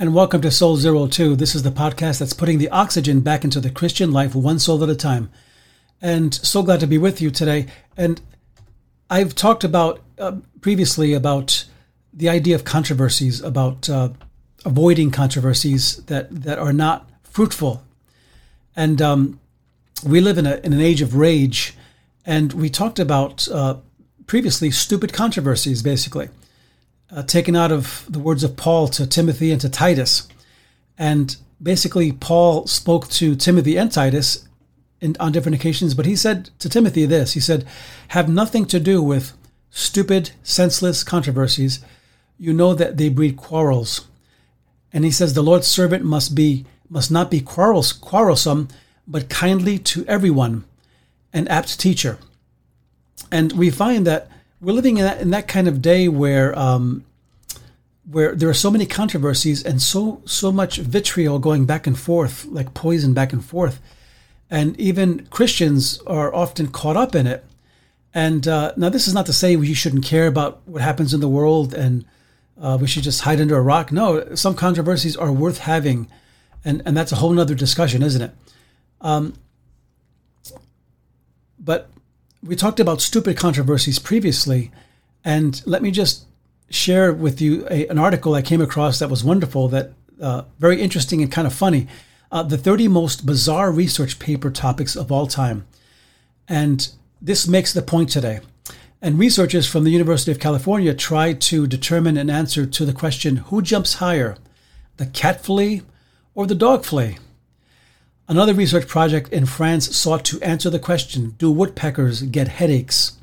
and welcome to Soul Zero Two. This is the podcast that's putting the oxygen back into the Christian life one soul at a time. And so glad to be with you today. And I've talked about uh, previously about the idea of controversies, about uh, avoiding controversies that, that are not fruitful. And um, we live in, a, in an age of rage. And we talked about uh, previously stupid controversies, basically uh, taken out of the words of Paul to Timothy and to Titus. And basically, Paul spoke to Timothy and Titus in, on different occasions, but he said to Timothy this He said, Have nothing to do with stupid, senseless controversies. You know that they breed quarrels. And he says, The Lord's servant must be must not be quarrels, quarrelsome, but kindly to everyone, an apt teacher. And we find that we're living in that, in that kind of day where um, where there are so many controversies and so so much vitriol going back and forth, like poison back and forth, and even Christians are often caught up in it. And uh, now, this is not to say we shouldn't care about what happens in the world and uh, we should just hide under a rock. No, some controversies are worth having, and and that's a whole other discussion, isn't it? Um, but we talked about stupid controversies previously, and let me just share with you a, an article I came across that was wonderful, that uh, very interesting and kind of funny. Uh, the 30 most bizarre research paper topics of all time. And this makes the point today. And researchers from the University of California tried to determine an answer to the question who jumps higher, the cat flea or the dog flea? Another research project in France sought to answer the question Do woodpeckers get headaches?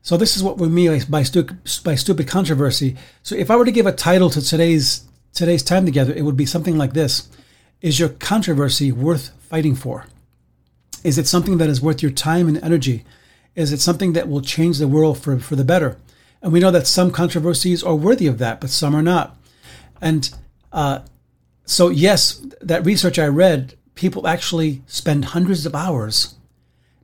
So, this is what we mean by, stu- by stupid controversy. So, if I were to give a title to today's, today's time together, it would be something like this Is your controversy worth fighting for? Is it something that is worth your time and energy? Is it something that will change the world for, for the better? And we know that some controversies are worthy of that, but some are not. And uh, so, yes, that research I read people actually spend hundreds of hours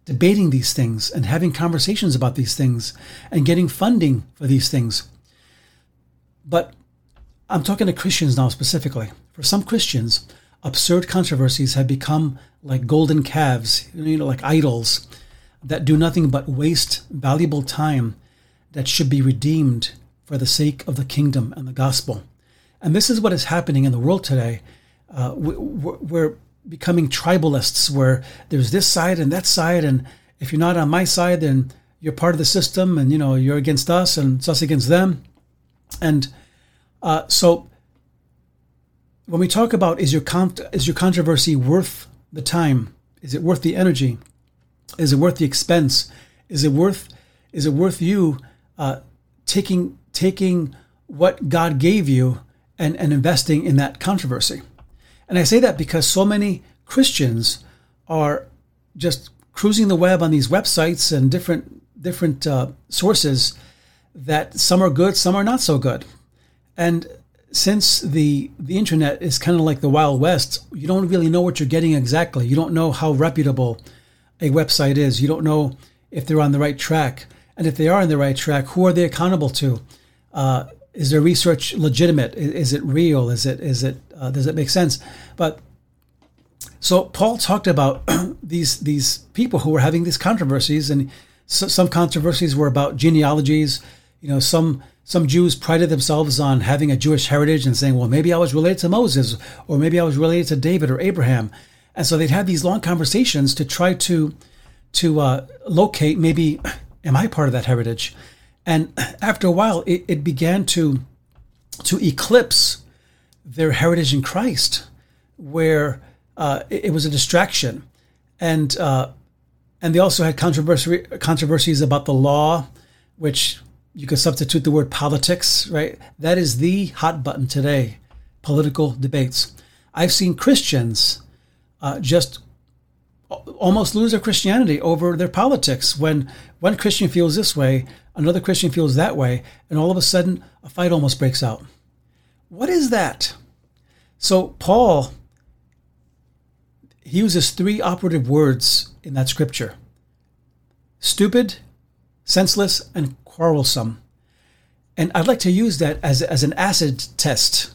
debating these things and having conversations about these things and getting funding for these things. But I'm talking to Christians now specifically. For some Christians, absurd controversies have become like golden calves, you know, like idols that do nothing but waste valuable time that should be redeemed for the sake of the kingdom and the gospel. And this is what is happening in the world today. Uh, we're becoming tribalists where there's this side and that side and if you're not on my side then you're part of the system and you know you're against us and it's us against them. And uh, so when we talk about is your con- is your controversy worth the time? Is it worth the energy? Is it worth the expense? Is it worth is it worth you uh, taking taking what god gave you and, and investing in that controversy and I say that because so many Christians are just cruising the web on these websites and different different uh, sources that some are good, some are not so good. And since the the internet is kind of like the wild west, you don't really know what you're getting exactly. You don't know how reputable a website is. You don't know if they're on the right track, and if they are on the right track, who are they accountable to? Uh, is their research legitimate? Is, is it real? Is it is it uh, does it make sense? But so Paul talked about these these people who were having these controversies, and so, some controversies were about genealogies. You know, some some Jews prided themselves on having a Jewish heritage and saying, "Well, maybe I was related to Moses, or maybe I was related to David or Abraham," and so they'd have these long conversations to try to to uh, locate maybe am I part of that heritage? And after a while, it, it began to to eclipse their heritage in Christ, where uh, it, it, was a distraction, and uh, and they also had controversy controversies about the law, which you could substitute the word politics. Right, that is the hot button today. Political debates. I've seen Christians uh, just almost lose their Christianity over their politics. When one Christian feels this way, another Christian feels that way, and all of a sudden a fight almost breaks out. What is that? So, Paul, he uses three operative words in that scripture stupid, senseless, and quarrelsome. And I'd like to use that as, as an acid test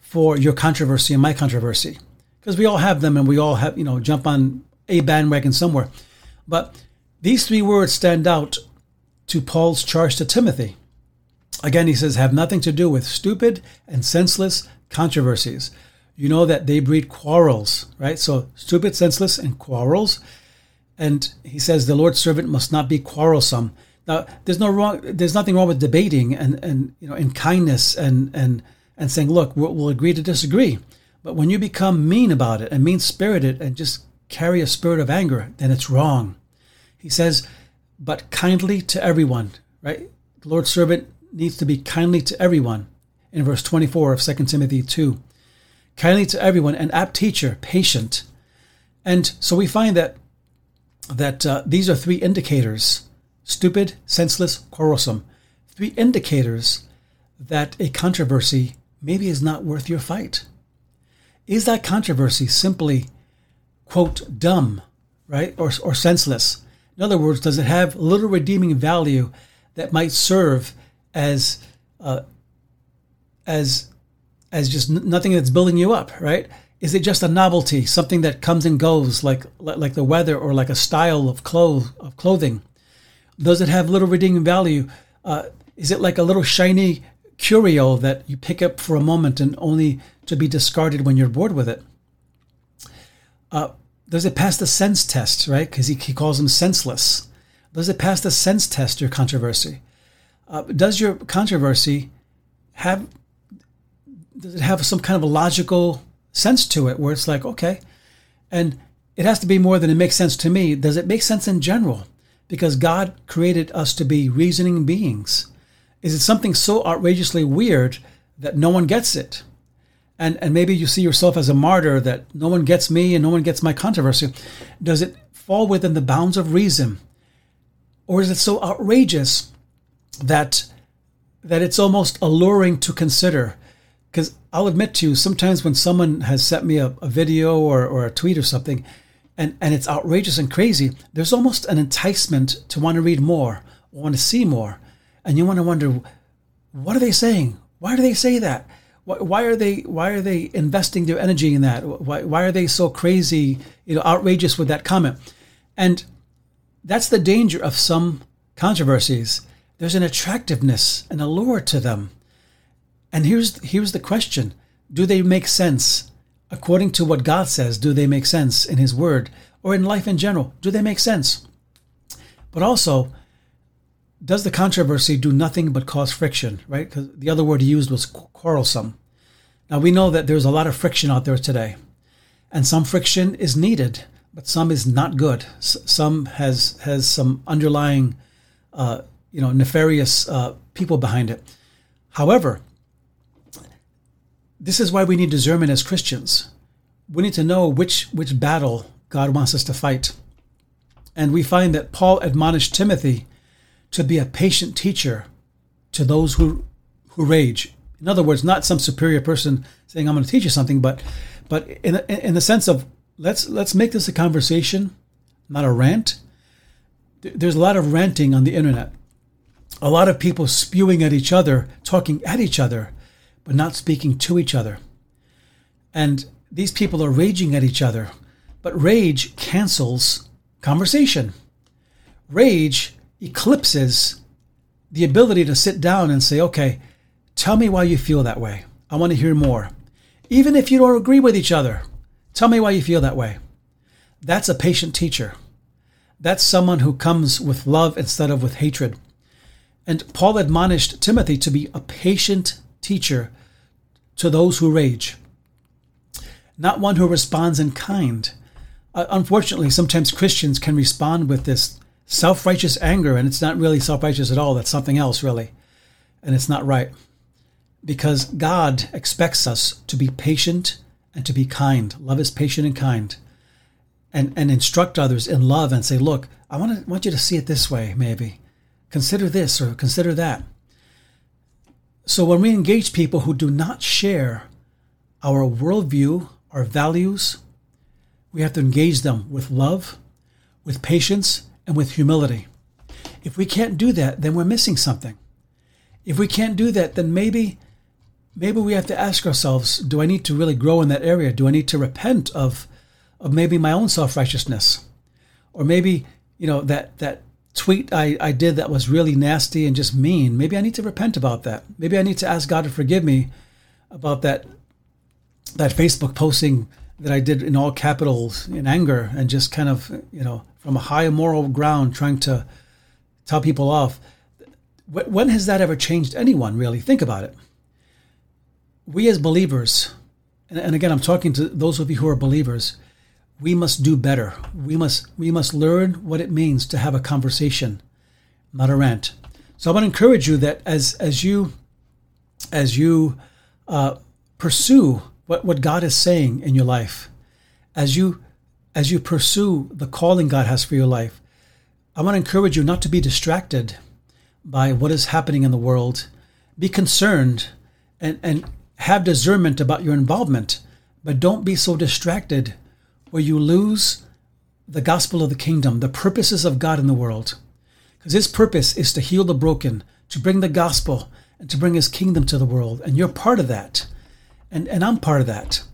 for your controversy and my controversy because we all have them and we all have, you know, jump on a bandwagon somewhere. But these three words stand out to Paul's charge to Timothy. Again, he says, have nothing to do with stupid and senseless controversies. You know that they breed quarrels, right? So, stupid, senseless, and quarrels. And he says, the Lord's servant must not be quarrelsome. Now, there's no wrong. There's nothing wrong with debating and and you know in kindness and and and saying, look, we'll, we'll agree to disagree. But when you become mean about it and mean spirited and just carry a spirit of anger, then it's wrong. He says, but kindly to everyone, right? The Lord's servant needs to be kindly to everyone in verse 24 of 2 Timothy 2. Kindly to everyone, an apt teacher, patient. And so we find that that uh, these are three indicators stupid, senseless, quarrelsome. Three indicators that a controversy maybe is not worth your fight. Is that controversy simply, quote, dumb, right, or, or senseless? In other words, does it have little redeeming value that might serve as uh, as as just nothing that's building you up, right? Is it just a novelty, something that comes and goes, like like the weather or like a style of clothes of clothing? Does it have little redeeming value? Uh, is it like a little shiny curio that you pick up for a moment and only to be discarded when you're bored with it? Uh, does it pass the sense test, right? Because he, he calls them senseless. Does it pass the sense test, your controversy? Uh, does your controversy have, does it have some kind of a logical sense to it where it's like, okay, and it has to be more than it makes sense to me. Does it make sense in general? Because God created us to be reasoning beings. Is it something so outrageously weird that no one gets it? And, and maybe you see yourself as a martyr that no one gets me and no one gets my controversy. Does it fall within the bounds of reason? Or is it so outrageous that that it's almost alluring to consider? Because I'll admit to you, sometimes when someone has sent me a, a video or, or a tweet or something, and, and it's outrageous and crazy, there's almost an enticement to want to read more, want to see more. And you want to wonder, what are they saying? Why do they say that? Why, why are they why are they investing their energy in that? Why, why are they so crazy, you know, outrageous with that comment? And that's the danger of some controversies. There's an attractiveness, an allure to them. And here's here's the question. Do they make sense? According to what God says, do they make sense in his word or in life in general? Do they make sense? But also, does the controversy do nothing but cause friction, right? Because the other word he used was quarrelsome. Now we know that there's a lot of friction out there today, and some friction is needed, but some is not good. S- some has has some underlying, uh, you know, nefarious uh, people behind it. However, this is why we need discernment as Christians. We need to know which which battle God wants us to fight, and we find that Paul admonished Timothy to be a patient teacher to those who who rage. In other words, not some superior person saying I'm going to teach you something, but but in in the sense of let's let's make this a conversation, not a rant. There's a lot of ranting on the internet. A lot of people spewing at each other, talking at each other, but not speaking to each other. And these people are raging at each other, but rage cancels conversation. Rage eclipses the ability to sit down and say, okay, tell me why you feel that way. I want to hear more. Even if you don't agree with each other, tell me why you feel that way. That's a patient teacher. That's someone who comes with love instead of with hatred. And Paul admonished Timothy to be a patient teacher to those who rage, not one who responds in kind. Uh, unfortunately, sometimes Christians can respond with this self righteous anger, and it's not really self righteous at all. That's something else, really. And it's not right. Because God expects us to be patient and to be kind. Love is patient and kind. And, and instruct others in love and say, look, I want, to, want you to see it this way, maybe. Consider this or consider that. So when we engage people who do not share our worldview, our values, we have to engage them with love, with patience, and with humility. If we can't do that, then we're missing something. If we can't do that, then maybe maybe we have to ask ourselves, do I need to really grow in that area? Do I need to repent of, of maybe my own self righteousness? Or maybe, you know, that, that tweet I, I did that was really nasty and just mean. Maybe I need to repent about that. Maybe I need to ask God to forgive me about that that Facebook posting that I did in all capitals in anger and just kind of, you know, from a high moral ground trying to tell people off. When has that ever changed anyone, really? Think about it. We as believers, and again, I'm talking to those of you who are believers, we must do better. We must we must learn what it means to have a conversation, not a rant. So I want to encourage you that as as you as you uh, pursue what, what God is saying in your life, as you as you pursue the calling God has for your life, I want to encourage you not to be distracted by what is happening in the world. Be concerned and, and have discernment about your involvement, but don't be so distracted where you lose the gospel of the kingdom, the purposes of God in the world. Because his purpose is to heal the broken, to bring the gospel, and to bring his kingdom to the world. And you're part of that. And, and I'm part of that.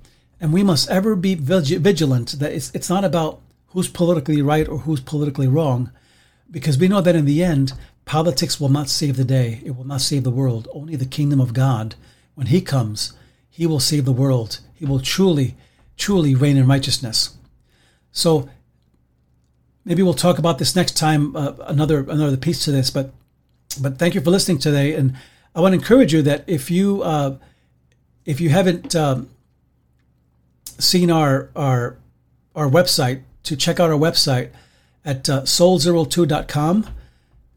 And we must ever be vigilant that it's, it's not about who's politically right or who's politically wrong, because we know that in the end, politics will not save the day. It will not save the world. Only the kingdom of God, when he comes, he will save the world. He will truly truly reign in righteousness. So maybe we'll talk about this next time, uh, another another piece to this. But but thank you for listening today, and I want to encourage you that if you uh, if you haven't um, seen our our our website, to check out our website at uh, soul02.com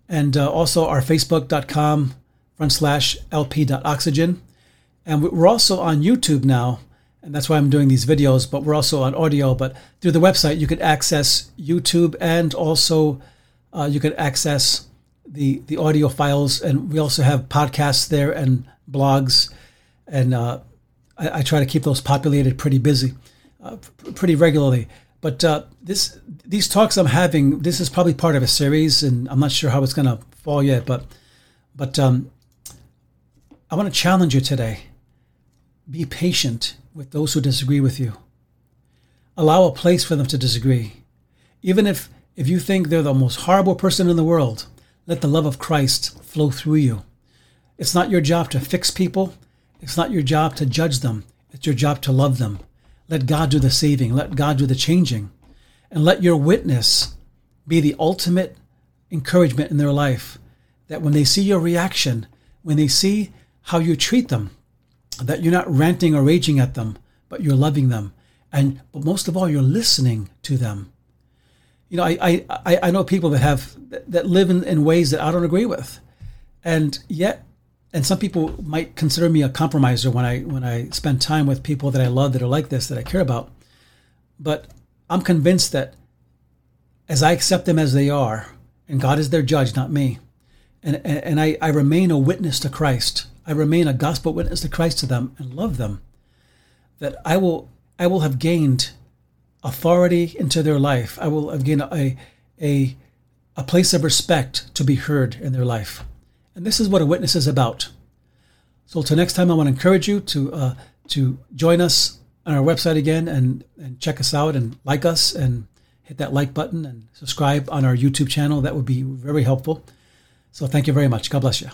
and uh, also our facebook.com front slash lp.oxygen. And we're also on YouTube now and that's why I'm doing these videos. But we're also on audio. But through the website, you can access YouTube and also uh, you can access the the audio files. And we also have podcasts there and blogs. And uh, I, I, try to keep those populated pretty busy, uh, pretty regularly. But uh, this these talks I'm having, this is probably part of a series, and I'm not sure how it's going to fall yet. But but um, I want to challenge you today. Be patient with those who disagree with you. Allow a place for them to disagree. Even if, if you think they're the most horrible person in the world, let the love of Christ flow through you. It's not your job to fix people. It's not your job to judge them. It's your job to love them. Let God do the saving. Let God do the changing. And let your witness be the ultimate encouragement in their life. That when they see your reaction, when they see how you treat them, that you're not ranting or raging at them, but you're loving them. And but most of all, you're listening to them. You know, I I, I know people that have that live in, in ways that I don't agree with. And yet and some people might consider me a compromiser when I when I spend time with people that I love that are like this, that I care about. But I'm convinced that as I accept them as they are, and God is their judge, not me, and, and, and I, I remain a witness to Christ, I remain a gospel witness to Christ to them and love them, that I will I will have gained authority into their life. I will have gained a a a place of respect to be heard in their life. And this is what a witness is about. So till next time, I want to encourage you to uh, to join us on our website again and, and check us out and like us and hit that like button and subscribe on our YouTube channel. That would be very helpful. So thank you very much. God bless you.